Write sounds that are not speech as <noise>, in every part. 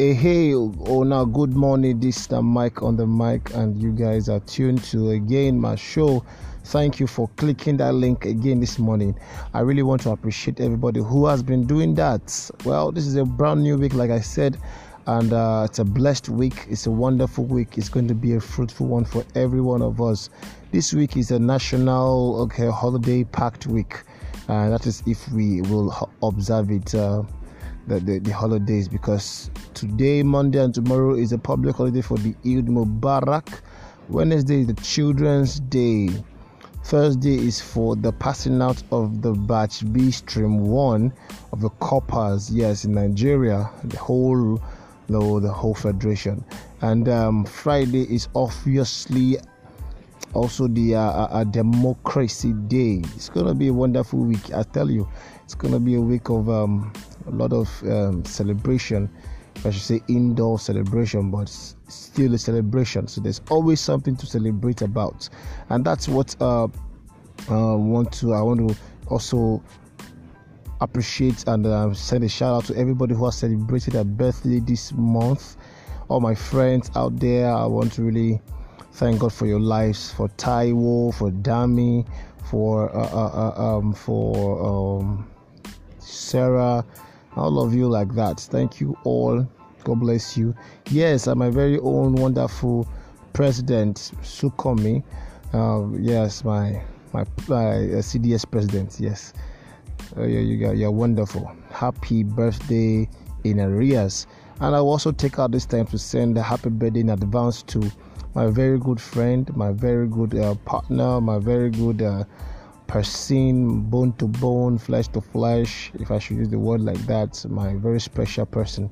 Hey, hey, oh, now good morning. This is Mike on the mic, and you guys are tuned to again my show. Thank you for clicking that link again this morning. I really want to appreciate everybody who has been doing that. Well, this is a brand new week, like I said, and uh, it's a blessed week. It's a wonderful week. It's going to be a fruitful one for every one of us. This week is a national, okay, holiday packed week. Uh, that is if we will observe it. Uh, the, the, the, holidays because today, Monday, and tomorrow is a public holiday for the Eid Mubarak. Wednesday is the Children's Day. Thursday is for the passing out of the batch B stream one of the corpers. Yes, in Nigeria, the whole the, the whole federation. And um, Friday is obviously also the uh, uh, uh, democracy day. It's gonna be a wonderful week. I tell you, it's gonna be a week of um, a lot of um, celebration. I should say indoor celebration, but still a celebration. So there's always something to celebrate about, and that's what uh, uh want to. I want to also appreciate and uh, send a shout out to everybody who has celebrated their birthday this month. All my friends out there, I want to really thank God for your lives, for Taiwo, for Dami, for uh, uh, uh um, for um, Sarah, all of you like that. Thank you all. God bless you. Yes, I'm my very own wonderful president, Sukomi. Uh, yes, my my, uh, CDS president. Yes, yeah, you got you're wonderful. Happy birthday in arrears. And I'll also take out this time to send a happy birthday in advance to my very good friend, my very good uh, partner, my very good uh, person, bone to bone, flesh to flesh, if I should use the word like that, my very special person,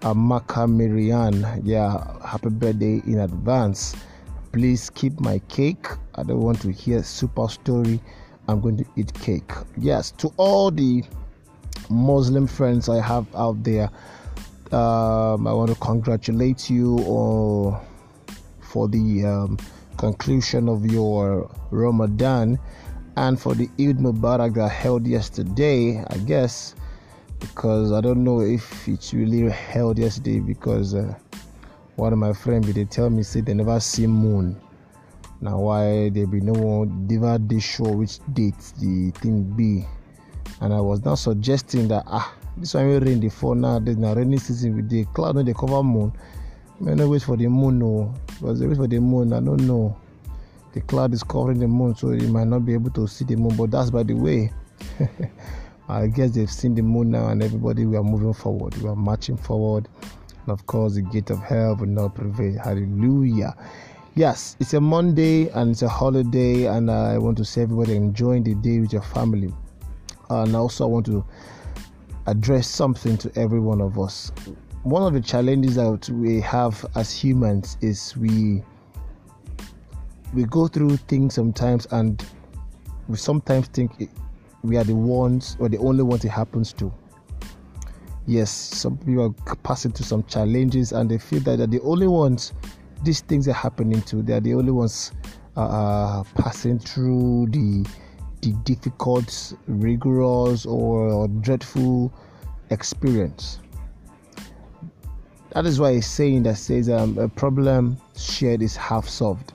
Amaka Miriam. Yeah, happy birthday in advance. Please keep my cake. I don't want to hear super story. I'm going to eat cake. Yes, to all the Muslim friends I have out there, um, I want to congratulate you or for the um, conclusion of your Ramadan and for the Eid Mubarak that held yesterday, I guess, because I don't know if it's really held yesterday because uh, one of my friends they tell me say they never see moon. Now why there be no one never they show which date the thing be, and I was now suggesting that ah this one will rain the fall now. There's now rainy season with the cloud no they cover moon. May not wait for the moon no, because they wait for the moon I don't know the cloud is covering the moon, so you might not be able to see the moon. But that's by the way. <laughs> I guess they've seen the moon now, and everybody we are moving forward. We are marching forward, and of course, the gate of hell will not prevail. Hallelujah. Yes, it's a Monday and it's a holiday, and I want to say everybody enjoying the day with your family. And also, I want to address something to every one of us. One of the challenges that we have as humans is we we go through things sometimes and we sometimes think we are the ones or the only ones it happens to. Yes some people are passing through some challenges and they feel that they're the only ones these things are happening to they are the only ones uh, passing through the the difficult rigorous or, or dreadful experience. That is why he's saying that says um, a problem shared is half solved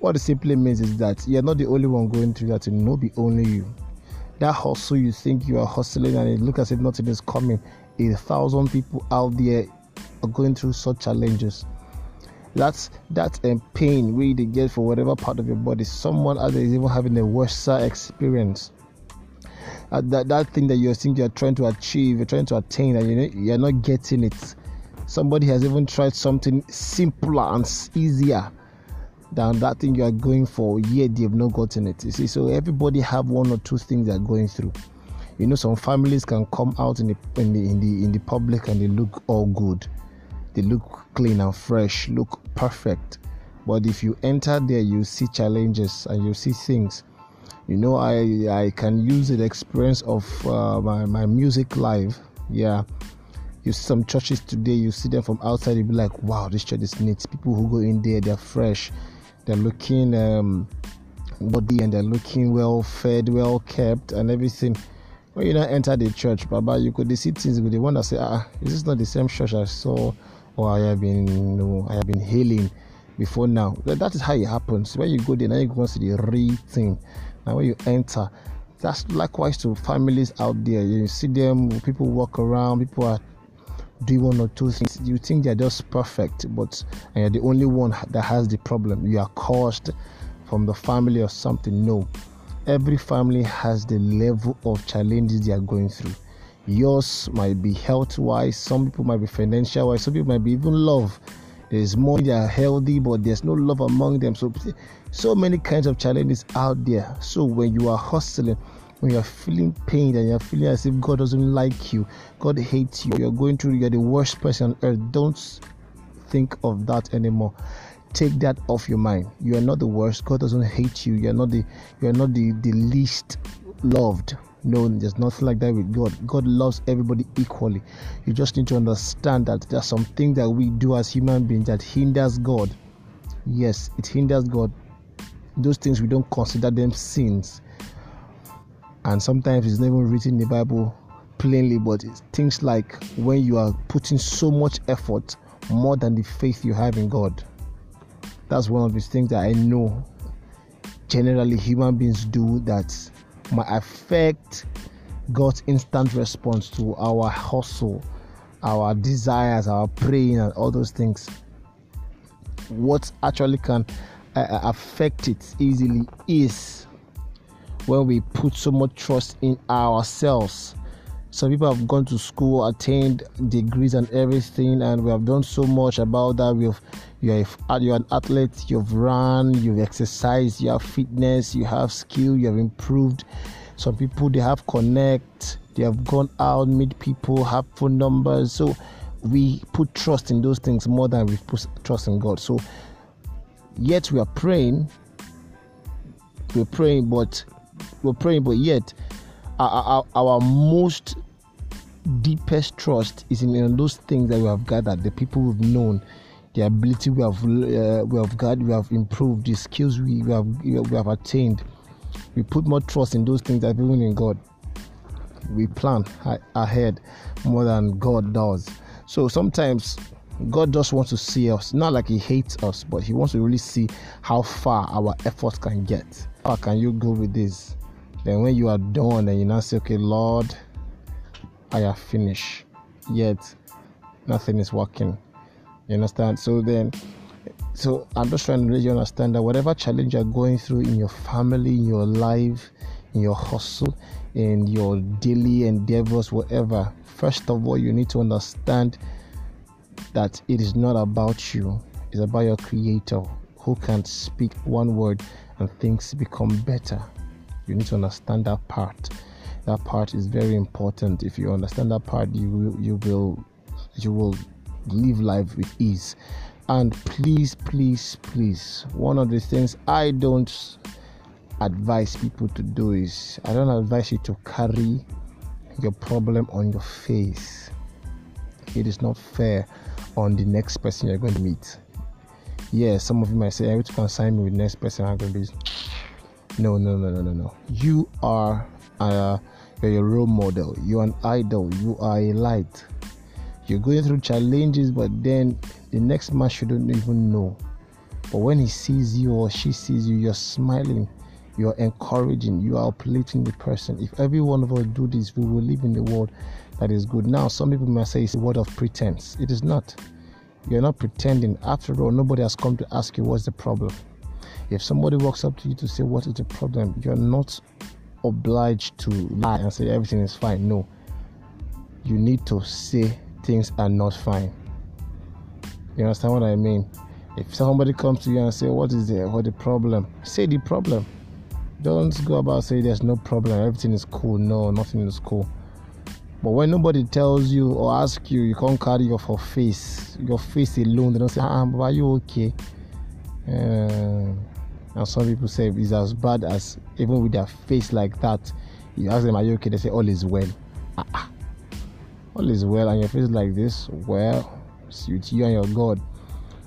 what it simply means is that you're not the only one going through that, and no be only you. That hustle you think you are hustling and it looks as if nothing is coming. A thousand people out there are going through such challenges. That's that um, pain really they get for whatever part of your body. Someone out there is even having a worse experience. Uh, that that thing that you think you're trying to achieve, you're trying to attain, and you're you're not getting it. Somebody has even tried something simpler and easier than that thing you are going for yet they have not gotten it you see? So everybody have one or two things they're going through. You know some families can come out in the in the in the in the public and they look all good. They look clean and fresh look perfect. But if you enter there you see challenges and you see things. You know i i can use the experience of uh, my, my music live yeah. You see some churches today you see them from outside you be like wow this church is neat. People who go in there they're fresh they're looking um, body and they're looking well fed, well kept, and everything. when you now enter the church, Baba, you could see things with the one that say, ah, this is this not the same church I saw or I have been, you know, I have been healing before now? That is how it happens. When you go there, now you go and see the real thing. Now when you enter, that's likewise to families out there. You see them, people walk around, people are doing one or two things. You think they're just perfect, but you're the only one that has the problem. You are caused from the family or something. No every family has the level of challenges they are going through. Yours might be health wise, some people might be financial wise, some people might be even love. There's more they are healthy, but there's no love among them. So, so many kinds of challenges out there. So, when you are hustling, when you're feeling pain and you're feeling as if God doesn't like you, God hates you, you're going through, you're the worst person on earth, don't think of that anymore. Take that off your mind. You are not the worst. God doesn't hate you. You're not the you're not the the least loved. No there's nothing like that with god. God loves everybody equally. You just need to understand that there's some things that we do as human beings that hinders god. Yes it hinders god. Those things we don't consider them sins and sometimes it's never written in the bible plainly but it's things like when you are putting so much effort more than the faith you have in god that's one of the things that I know generally human beings do that might affect God's instant response to our hustle, our desires, our praying, and all those things. What actually can uh, uh, affect it easily is when we put so much trust in ourselves. Some people have gone to school, attained degrees and everything, and we have done so much about that. We have you're, you're an athlete, you've run, you've exercised, you have fitness, you have skill, you have improved. Some people they have connect, they have gone out, meet people, have phone numbers. So we put trust in those things more than we put trust in God. So yet we are praying, we're praying, but we're praying, but yet our, our, our most deepest trust is in, in those things that we have gathered, the people we've known the ability we have uh, we have got, we have improved, the skills we, we have we have attained. We put more trust in those things than even in God. We plan ahead more than God does. So sometimes God just wants to see us, not like He hates us, but He wants to really see how far our efforts can get. How can you go with this? Then when you are done and you now say, Okay, Lord, I have finished. Yet nothing is working you understand? So then, so I'm just trying to you understand that whatever challenge you're going through in your family, in your life, in your hustle, in your daily endeavors, whatever, first of all, you need to understand that it is not about you, it's about your creator who can speak one word and things become better. You need to understand that part. That part is very important. If you understand that part, you will you will you will live life with ease. And please, please, please, one of the things I don't advise people to do is I don't advise you to carry your problem on your face. It is not fair on the next person you're going to meet. Yeah, some of you might say, I to consign me with the next person I'm going to be. No, no, no, no, no, no. You are a, you're a role model. You're an idol. You are a light you're going through challenges, but then the next man shouldn't even know. But when he sees you or she sees you, you're smiling, you're encouraging, you are uplifting the person. If every one of us do this, we will live in the world that is good. Now, some people might say it's a word of pretense. It is not. You're not pretending. After all, nobody has come to ask you what's the problem. If somebody walks up to you to say what is the problem, you're not obliged to lie and say everything is fine. No. You need to say things are not fine. You understand what I mean? If somebody comes to you and say, "What is the what the problem?" Say the problem. Don't go about saying there's no problem. Everything is cool. No, nothing is cool. But when nobody tells you or asks you, you can't carry your face, your face alone. They don't say, "Ah, but are you okay?" Uh, and some people say it's as bad as even with their face like that. You ask them, "Are you okay?" They say, "All is well." Ah, all is well and your face like this, well, it's with you and your God.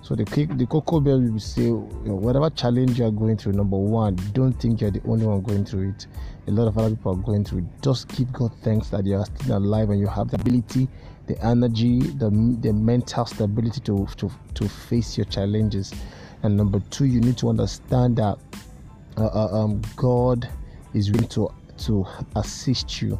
So the the cocoa bell will say, whatever challenge you are going through, number one, don't think you're the only one going through it. A lot of other people are going through it. Just give God thanks that you are still alive and you have the ability, the energy, the the mental stability to to to face your challenges. And number two, you need to understand that uh, uh, um, God is willing to to assist you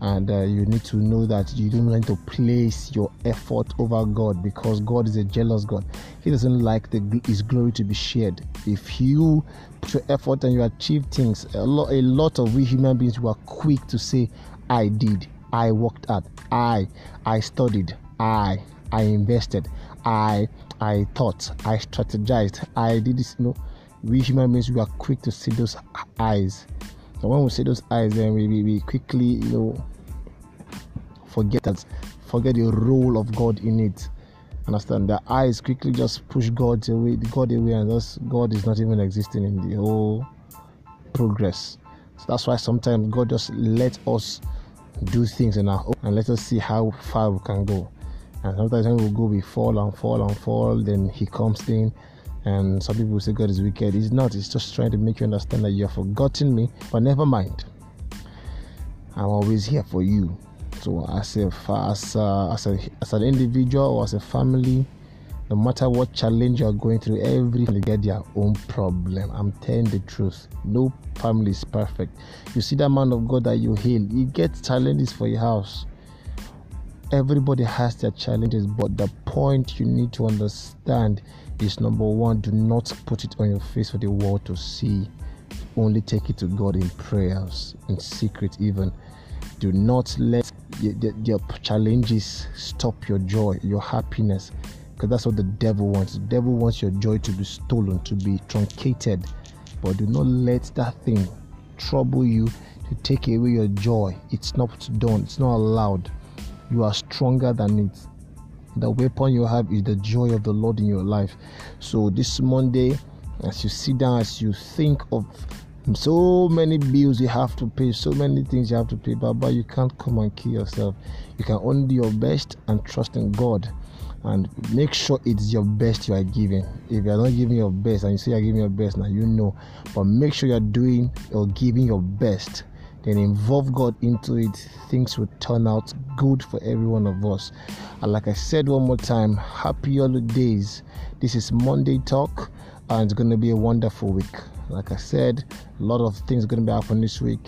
and uh, you need to know that you don't need to place your effort over God because God is a jealous God. He doesn't like the, His glory to be shared. If you put your effort and you achieve things, a lot, a lot of we human beings were quick to say, "I did, I worked at, I, I studied, I, I invested, I, I thought, I strategized, I did this." You know, we human beings we are quick to see those eyes and when we see those eyes, then we, we, we quickly, you know, forget that, forget the role of God in it. Understand? The eyes quickly just push God away, God away, and thus God is not even existing in the whole progress. So that's why sometimes God just let us do things in our own and let us see how far we can go. And sometimes when we go, we fall and fall and fall, then He comes in and some people say God is wicked. He's not. He's just trying to make you understand that you have forgotten me. But never mind. I'm always here for you. So as a as a, as, a, as an individual or as a family, no matter what challenge you're going through, every family get their own problem. I'm telling the truth. No family is perfect. You see that man of God that you heal, he gets challenges for your house. Everybody has their challenges, but the point you need to understand is number one, do not put it on your face for the world to see. Only take it to God in prayers, in secret, even. Do not let your challenges stop your joy, your happiness, because that's what the devil wants. The devil wants your joy to be stolen, to be truncated. But do not let that thing trouble you to take away your joy. It's not done, it's not allowed. You are stronger than it the weapon you have is the joy of the Lord in your life. So this Monday, as you sit down, as you think of so many bills you have to pay, so many things you have to pay, but you can't come and kill yourself. You can only do your best and trust in God and make sure it's your best you are giving. If you are not giving your best and you say you're giving your best, now you know, but make sure you're doing or giving your best then involve God into it, things will turn out good for every one of us. And like I said one more time, happy holidays. This is Monday Talk, and it's going to be a wonderful week. Like I said, a lot of things are going to be happening this week.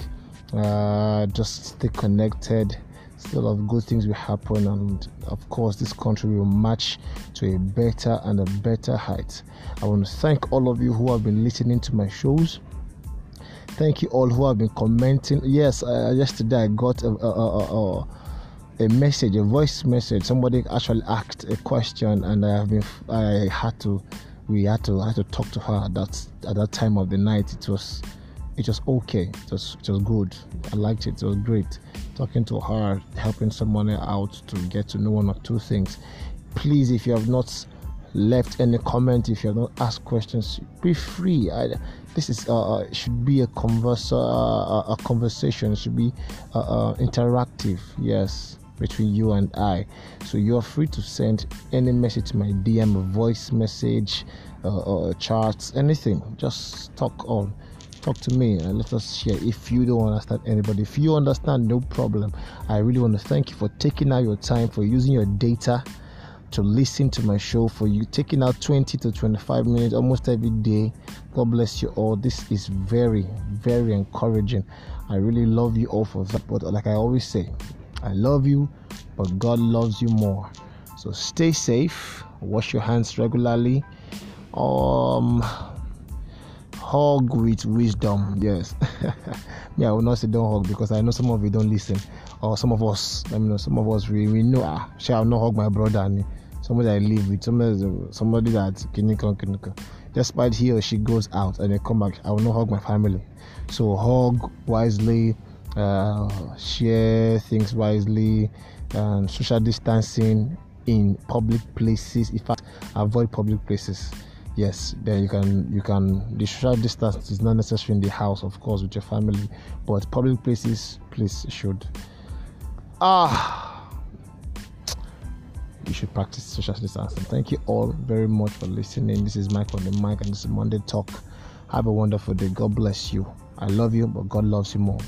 Uh, just stay connected. Still, a lot of good things will happen, and of course, this country will march to a better and a better height. I want to thank all of you who have been listening to my shows thank you all who have been commenting. Yes, uh, yesterday I got a, a, a, a, message, a voice message. Somebody actually asked a question, and I have been, I had to, we had to, I had to talk to her. At that at that time of the night, it was, it was okay. It was, it was good. I liked it. It was great. Talking to her, helping someone out to get to know one or two things. Please, if you have not left any comment, if you have not asked questions, be free. I, this is uh, uh should be a converse uh, a conversation. It should be uh, uh, interactive. Yes, between you and I. So you are free to send any message my DM, a voice message, uh, or charts, anything. Just talk on. Talk to me and let us share. If you don't understand anybody, if you understand, no problem. I really want to thank you for taking out your time, for using your data to listen to my show for you taking out 20 to 25 minutes almost every day. God bless you all. This is very very encouraging. I really love you all for that. But like i always say i love you but god loves you more. So stay safe. Wash your hands regularly. Um hug with wisdom yes <laughs> me i will not say don't hug because i know some of you don't listen or some of us I mean some of us we, we know ah shall not hug my brother and somebody I live with, somebody, somebody that kinika kinika. Despite he or she goes out and they come back, I will not hug my family. So hug wisely, uh, share things wisely, and social distancing in public places. In fact, avoid public places. Yes, then you can you can the social distance is not necessary in the house, of course, with your family, but public places, please should. Ah you should practice social distancing. Thank you all very much for listening. This is Mike on the mic, and this is Monday Talk. Have a wonderful day. God bless you. I love you, but God loves you more.